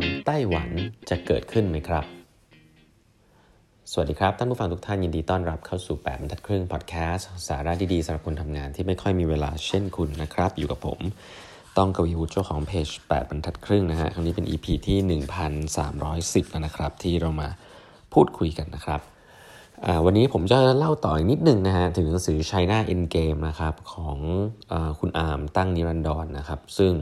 ามไต้หวันจะเกิดขึ้นไหมครับ สวัสดีครับ ท่านผู้ฟังทุกท่านยินดีต้อนรับเข้าสู่ 8บรรทัดครึ่งพอดแคสต์สาระดีๆสำหรับคนทำงานที่ไม่ค่อยมีเวลาเช่นคุณนะครับ อยู่กับผม ต้องกวีวุฒิเจ้าของเพจ8บรรทัดครึ่งนะฮะครั้งนี้เป็น EP ที่ 1310นะครับ ที่เรามาพูดคุยกันนะครับวันนี้ผมจะเล่าต่ออีกนิดนึงนะฮะถึงหนังสือ China Endgame นะครับของอคุณอาร์มตั้งนิรันดรนนะครับ ซึ่ง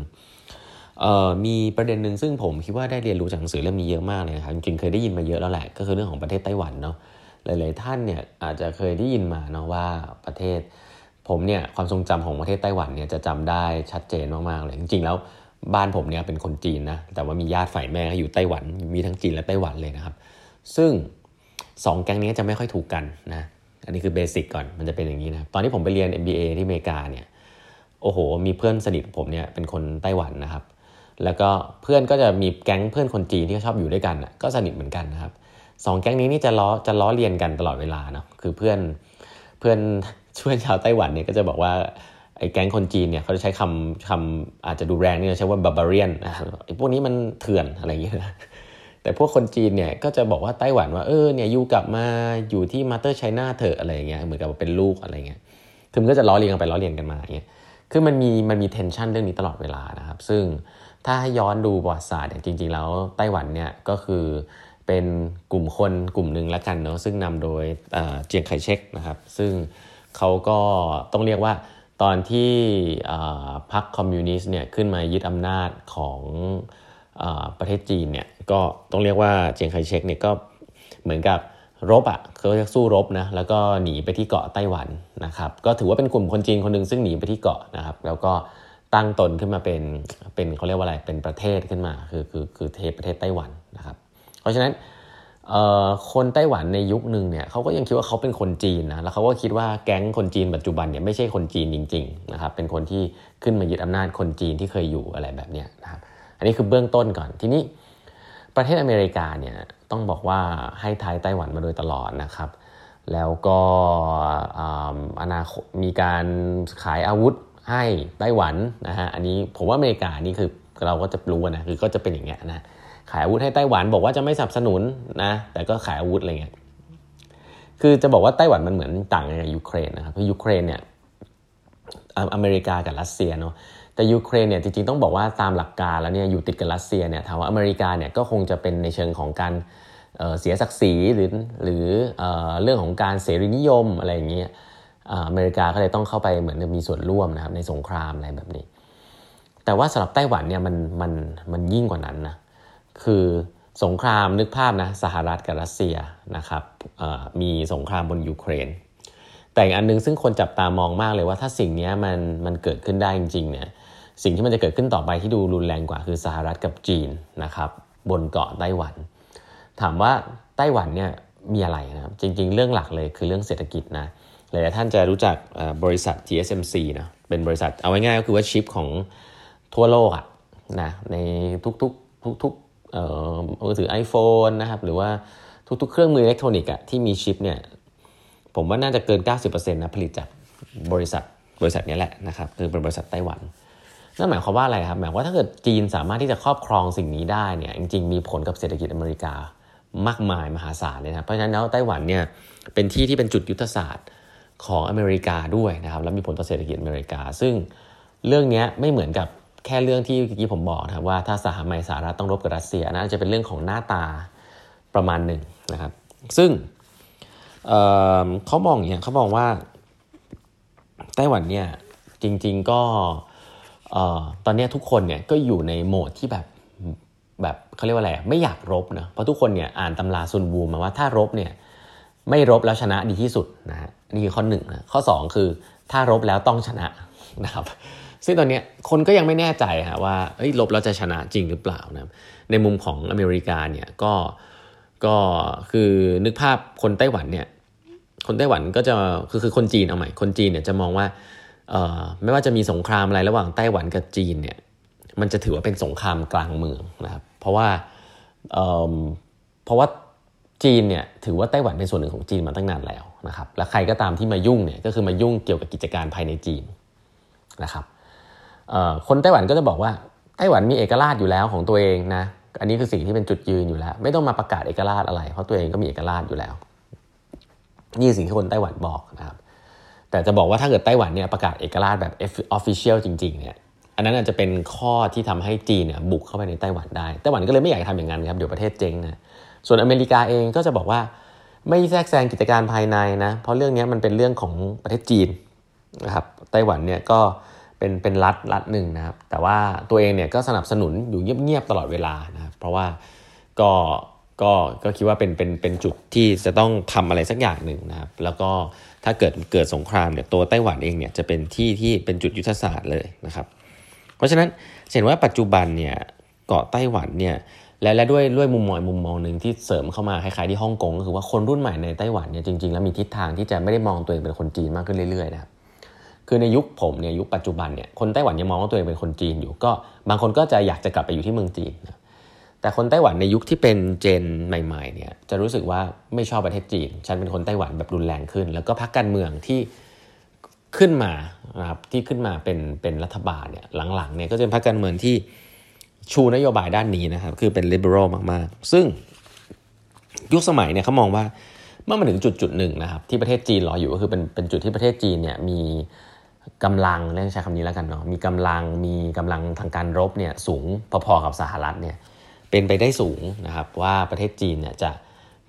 มีประเด็นหนึ่งซึ่งผมคิดว่าได้เรียนรู้จากหนังสือเล่มนี้เยอะมากเลยครับจริงๆเคยได้ยินมาเยอะแล้วแหละ ก็คือเรื่องของประเทศไต้หวันเนาะหลายๆท่านเนี่ยอาจจะเคยได้ยินมาเนาะว่าประเทศ ผมเนี่ยความทรงจำของประเทศไต้หวันเนี่ยจะจำได้ชัดเจนมากๆเลยจริงๆแล้วบ้านผมเนี่ยเป็นคนจีนนะแต่ว่ามีญาติฝ่ายแม่เขาอยู่ไต้หวัน มีทั้งจีนและไต้หวันเลยนะครับ ซึ่งสองแก๊งนี้จะไม่ค่อยถูกกันนะอันนี้คือเบสิกก่อนมันจะเป็นอย่างนี้นะตอนที่ผมไปเรียน MBA ที่อเมริกาเนี่ยโอ้โห มีเพื่อนสนิทผมเนี่ยเป็นคนไต้หวันนะครับ แล้วก็เพื่อนก็จะมีแก๊งเพื่อนคนจีนที่ชอบอยู่ด้วยกันก็สนิทเหมือนกันนะครับสองแก๊งนี้นี่จะล้อจะล้อเลียนกันตลอดเวลาเนาะคือเพื่อนเพื่อนช่วยชาวไต้หวันเนี่ยก็จะบอกว่าไอ้แก๊งคนจีนเนี่ยเขาจะใช้คำคำอาจจะดูแรงนี่ใช้ว่าบาบาเรียนไอ้พวกนี้มันเถื่อนอะไรอย่างเงี้ยแต่พวกคนจีนเนี่ยก็จะบอกว่าไต้หวันว่าเออเนี่ย you กลับมาอยู่ที่ Mother China เถอะอะไรอย่างเงี้ยเหมือนกับเป็นลูกอะไรเงี้ยคือมันก็จะล้อเลียนกันไปล้อเลียนกันมาอย่างเงี้ยคือมันมีมันมี tension เรื่องนี้ตลอดเวลานะครับ ซึ่ง ถ้าให้ย้อนดูประวัติศาสตร์เนี่ยจริงๆแล้วไต้หวันเนี่ยก็คือเป็นกลุ่มคนกลุ่มหนึ่งแล้วกันเนาะซึ่งนำโดยเจียงไคเชกนะครับ ซึ่งเขาก็ต้องเรียกว่าตอนที่พรรคคอมมิวนิสต์เนี่ยขึ้นมายึดอำนาจของอประเทศจีนเนี่ยก็ต้องเรียกว่าเจียงไคเชกเนี่ยก็เหมือนกับรบอะ่ะเขาจะสู้รบนะแล้วก็หนีไปที่เกาะไต้หวันนะครับ ก็ถือว่าเป็นกลุ่มคนจีนคนหนึ่งซึ่งหนีไปที่เกาะนะครับ แล้วก็ ตั้งตนขึ้นมาเป็นเป็นเขาเรียกว่าอะไรเป็นประเทศขึ้นมาคือคือคือเทประเทศไต้หวันนะครับ เพราะฉะนั้นคนไต้หวันในยุคหนึ่งเนี่ยเขาก็ยังคิดว่าเขาเป็นคนจีนนะแล้วเขาก็คิดว่าแก๊งคนจีนปัจจุบันเนี่ยไม่ใช่คนจีนจริงๆนะครับเป็นคนที่ขึ้นมายึดอำนาจคนจีนที่เคยอยู่อะไรแบบนี้นะครับอันนี้คือเบื้องต้นก่อนทีนี้ประเทศอเมริกาเนี่ยต้องบอกว่าให้ท้ายไต้หวันมาโดยตลอดนะครับ แล้วก็อนาคตมีการขายอาวุธ ให้ไต้หวันนะฮะอันนี้ผมว่าอเมริกานี่คือเราก็จะรู้นะคือก็จะเป็นอย่างเงี้ยนะขายอาวุธให้ไต้หวันบอกว่าจะไม่สนับสนุนนะแต่ก็ขายอาวุธอะไรเงี้ยคือจะบอกว่าไต้หวันมันเหมือนต่างกับยูเครนนะครับเพราะยูเครนเนี่ยอเมริกากับรัสเซียเนาะแต่ยูเครนเนี่ยจริงๆต้องบอกว่าตามหลักการแล้วเนี่ยอยู่ติดกับรัสเซียเนี่ยถามว่าอเมริกาเนี่ยก็คงจะเป็นในเชิงของการเสียศักดิ์ศรีหรือหรือเรื่องของการเสรีนิยมอะไรอย่างเงี้ย อเมริกาก็เลยต้องเข้าไปเหมือนมีส่วนร่วมนะครับในสงครามอะไรแบบนี้ แต่ว่าสำหรับไต้หวันเนี่ยมันมันมันยิ่งกว่านั้นนะคือสงครามนึกภาพนะสหรัฐกับรัสเซียนะครับมีสงครามบนยูเครน แต่อีกอันนึงซึ่งคนจับตามองมากเลยว่าถ้าสิ่งนี้มันมันเกิดขึ้นได้จริงๆเนี่ยสิ่งที่มันจะเกิดขึ้นต่อไปที่ดูรุนแรงกว่าคือสหรัฐกับจีนนะครับบนเกาะไต้หวัน ถามว่าไต้หวันเนี่ยมีอะไรนะครับจริง ๆ เรื่องหลักเลยคือเรื่องเศรษฐกิจนะ หลายท่านจะรู้จักบริษัท TSMC นะเป็นบริษัทเอาไว้ง่ายก็คือว่าชิปของทั่วโลกอะนะในทุกๆทุกๆเอ่อมือถือ iPhone นะครับหรือว่าทุกๆ เครื่องมืออิเล็กทรอนิกส์อะที่มีชิปเนี่ยผมว่าน่าจะเกิน 90%นะผลิตจากบริษัทบริษัทนี้แหละนะครับคือเป็นบริษัทไต้หวันนั่นหมายความว่าอะไรครับหมายว่าถ้าเกิดจีนสามารถที่จะครอบครองสิ่งนี้ได้เนี่ยจริงๆ มีผลกับเศรษฐกิจอเมริกามากมายมหาศาลเลยนะเพราะฉะนั้นแล้วไต้หวันเนี่ยเป็นที่ที่เป็นจุดยุทธศาสตร์ ของอเมริกาด้วยนะครับแล้วมีผลต่อเศรษฐกิจอเมริกา ซึ่งเรื่องนี้ไม่เหมือนกับแค่เรื่องที่เมื่อกี้ผมบอกนะครับว่าถ้าสหมัยสหรัฐต้องรบกับรัสเซียนะจะเป็นเรื่องของหน้าตาประมาณหนึ่งนะครับ ซึ่งเเขามองอย่างเขามองว่าไต้หวันเนี่ยจริง ๆก็ตอนนี้ทุกคนเนี่ยก็อยู่ในโหมดที่แบบแบบเขาเรียกว่าอะไรไม่อยากรบนะเพราะทุกคนเนี่ยอ่านตำราซุนวูมาว่าถ้ารบเนี่ย ไม่รบแล้วชนะดีที่สุดนะฮะนี่คือข้อหนึ่งนะข้อ 2 คือถ้ารบแล้วต้องชนะนะครับซึ่งตอนนี้คนก็ยังไม่แน่ใจฮะว่าเฮ้ยรบแล้วจะชนะจริงหรือเปล่านะในมุมของอเมริกาเนี่ยก็ก็คือนึกภาพคนไต้หวันเนี่ยคนไต้หวันก็จะคือคือคนจีนเอาใหม่คนจีนเนี่ยจะมองว่าเอ่อไม่ว่าจะมีสงครามอะไรระหว่างไต้หวันกับจีนเนี่ยมันจะถือว่าเป็นสงครามกลางเมืองนะครับเพราะว่าเอ่อเพราะว่า จีนเนี่ยถือว่าไต้หวันเป็นส่วนหนึ่งของจีนมาตั้งนานแล้วนะครับและใครก็ตามที่มายุ่งเนี่ยก็คือมายุ่งเกี่ยวกับกิจการภายในจีนนะครับคนไต้หวันก็จะบอกว่าไต้หวันมีเอกราชอยู่แล้วของตัวเองนะอันนี้คือสิ่งที่เป็นจุดยืนอยู่แล้ว ไม่ต้องมาประกาศเอกราชอะไร เพราะตัวเองก็มีเอกราชอยู่แล้ว นี่สิ่งที่คนไต้หวันบอกนะครับ แต่จะบอกว่าถ้าเกิดไต้หวันเนี่ยประกาศเอกราชแบบออฟฟิเชียลจริงๆเนี่ยอันนั้นอาจจะเป็นข้อที่ทำให้จีนเนี่ยบุกเข้าไปในไต้หวันได้ไต้หวันก็เลยไม่อยากทำอย่างนั้นครับเดี๋ยวประเทศเจ๊งนะ ส่วนอเมริกาเองก็จะบอกว่าไม่แทรกแซงกิจการภายในนะเพราะเรื่องนี้มันเป็นเรื่องของประเทศจีนนะครับไต้หวันเนี่ยก็เป็นเป็นรัฐรัฐหนึ่งนะครับ แต่ว่าตัวเองเนี่ยก็สนับสนุนอยู่เงียบๆตลอดเวลานะครับเพราะว่าก็ก็ก็คิดว่าเป็นเป็นเป็นจุดที่จะต้องทำอะไรสักอย่างหนึ่งนะครับ แล้วก็ถ้าเกิดเกิดสงครามเนี่ยตัวไต้หวันเองเนี่ยจะเป็นที่ที่เป็นจุดยุทธศาสตร์เลยนะครับ เพราะฉะนั้นเห็นว่าปัจจุบันเนี่ยเกาะไต้หวันเนี่ย และและด้วยด้วยมุมมองมุมมองหนึ่งที่เสริมเข้ามาคล้ายๆที่ฮ่องกงก็คือว่าคนรุ่นใหม่ในไต้หวันเนี่ยจริงๆแล้วมีทิศทางที่จะไม่ได้มองตัวเองเป็นคนจีนมากขึ้นเรื่อยๆนะครับคือในยุคผมเนี่ยยุคปัจจุบันเนี่ยคนไต้หวันยังมองว่าตัวเองเป็นคนจีนอยู่ก็บางคนก็จะอยากจะกลับไปอยู่ที่เมืองจีนนะแต่คนไต้หวันในยุคที่เป็นเจนใหม่ๆเนี่ยจะรู้สึกว่าไม่ชอบประเทศจีน ฉันเป็นคนไต้หวันแบบรุนแรงขึ้น แล้วก็พรรคการเมืองที่ขึ้นมานะครับที่ขึ้นมาเป็นเป็นรัฐบาลเนี่ยหลังๆเนี่ยก็จะเป็นพรรคการเมืองที่ ชูนโยบายด้านนี้นะครับ คือเป็น liberal มาก ๆ ซึ่งยุคสมัยเนี่ยเขามองว่าเมื่อมาถึงจุดจุดหนึ่งนะครับ ที่ประเทศจีนรออยู่ก็คือเป็นเป็นจุดที่ประเทศจีนเนี่ยมีกำลังเรียกใช้คำนี้แล้วกันเนาะมีกำลังมีกำลังทางการรบเนี่ยสูงพอๆกับสหรัฐเนี่ยเป็นไปได้สูงนะครับว่าประเทศจีนเนี่ยจะ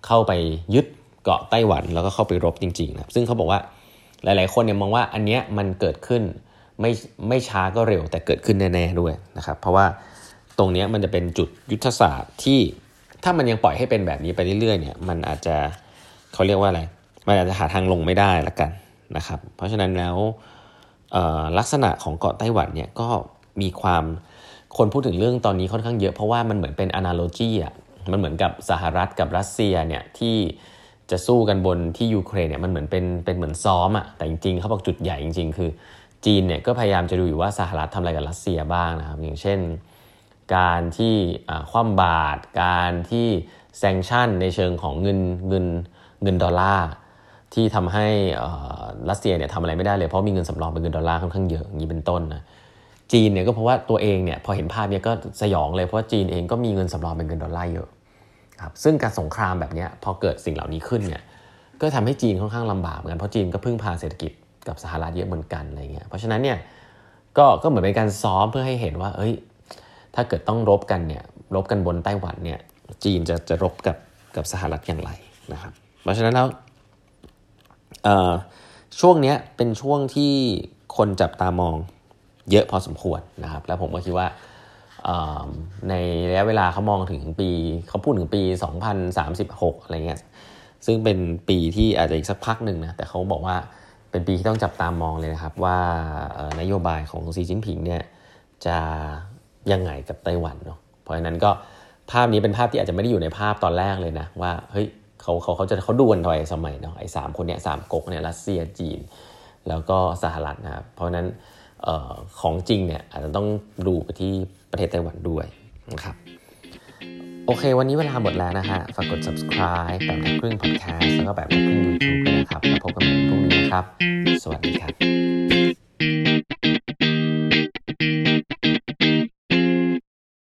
เข้าไปยึดเกาะไต้หวันแล้วก็เข้าไปรบจริงๆนะซึ่งเขาบอกว่าหลายๆ คนเนี่ยมองว่าอันเนี้ยมันเกิดขึ้นไม่ไม่ช้าก็เร็วแต่เกิดขึ้นแน่ๆด้วยนะครับเพราะว่า ตรงนี้มันจะเป็นจุดยุทธศาสตร์ที่ถ้ามันยังปล่อยให้เป็นแบบนี้ไปเรื่อยๆเนี่ยมันอาจจะเขาเรียกว่าอะไรมันอาจจะหาทางลงไม่ได้ละกันนะครับ เพราะฉะนั้นแล้วลักษณะของเกาะไต้หวันเนี่ยก็มีความคนพูดถึงเรื่องตอนนี้ค่อนข้างเยอะเพราะว่ามันเหมือนเป็น analogy อะมันเหมือนกับสหรัฐกับรัสเซียเนี่ยที่จะสู้กันบนที่ยูเครนเนี่ยมันเหมือนเป็นเป็นเหมือนซ้อมอะแต่จริงๆเขาบอกจุดใหญ่จริง ๆ คือจีนเนี่ยก็พยายามจะดูอยู่ว่าสหรัฐทำอะไรกับรัสเซียบ้างนะครับ อย่างเช่น การที่คว่ำบาตรการที่ sanction ในเชิงของเงินเงินเงินดอลลาร์ที่ทำให้รัสเซียเนี่ยทำอะไรไม่ได้เลยเพราะมีเงินสำรองเป็นเงินดอลลาร์ค่อนข้างเยอะอย่างนี้เป็นต้นนะจีนเนี่ยก็เพราะว่าตัวเองเนี่ยพอเห็นภาพเนี่ยก็สยองเลยเพราะว่าจีนเองก็มีเงินสำรองเป็นเงินดอลลาร์เยอะครับซึ่งการสงครามแบบนี้พอเกิดสิ่งเหล่านี้ขึ้นเนี่ยก็ทำให้จีนค่อนข้างลำบากเหมือนกันเพราะจีนก็พึ่งพาเศรษฐกิจกับสหรัฐเยอะเหมือนกันอะไรเงี้ยเพราะฉะนั้นเนี่ยก็ก็เหมือนเป็นการซ้อมเพื่อให้เห็นว่าเอ้ย ถ้าเกิดต้องรบกันเนี่ยรบกันบนไต้หวันเนี่ยจีนจะจะรบกับกับสหรัฐอย่างไรนะครับ เพราะฉะนั้นแล้วช่วงนี้เป็นช่วงที่คนจับตามองเยอะพอสมควรนะครับ แล้วผมก็คิดว่าในระยะเวลาเขามองถึงปีเขาพูดถึงปี 2036 อะไรเงี้ยซึ่งเป็นปีที่อาจจะอีกสักพักหนึ่งนะแต่เขาบอกว่าเป็นปีที่ต้องจับตามองเลยนะครับ ว่านโยบายของซีจิ้นผิงเนี่ยจะ ยังไงกับไต้หวันเนาะเพราะฉะนั้นก็ภาพนี้เป็นภาพที่อาจจะไม่ได้อยู่ในภาพตอนแรกเลยนะว่าเฮ้ยเขาเขาเขาจะเขาดูกันทอยสมัยเนาะไอ้สามคนเนี้ยสามก๊กเนี่ยรัสเซียจีน แล้วก็สหรัฐนะครับเพราะฉะนั้นออของจริงเนี่ยอาจจะต้องดูไปที่ประเทศไต้หวันด้วยนะครับโอเค วันนี้เวลาหมดแล้วนะฮะ ฝากกด subscribe แบบครึ่ง podcast แล้วก็แบบครึ่ง YouTube ด้วยนะครับ แล้วพบกันใหม่พรุ่งนี้นะครับ สวัสดีครับ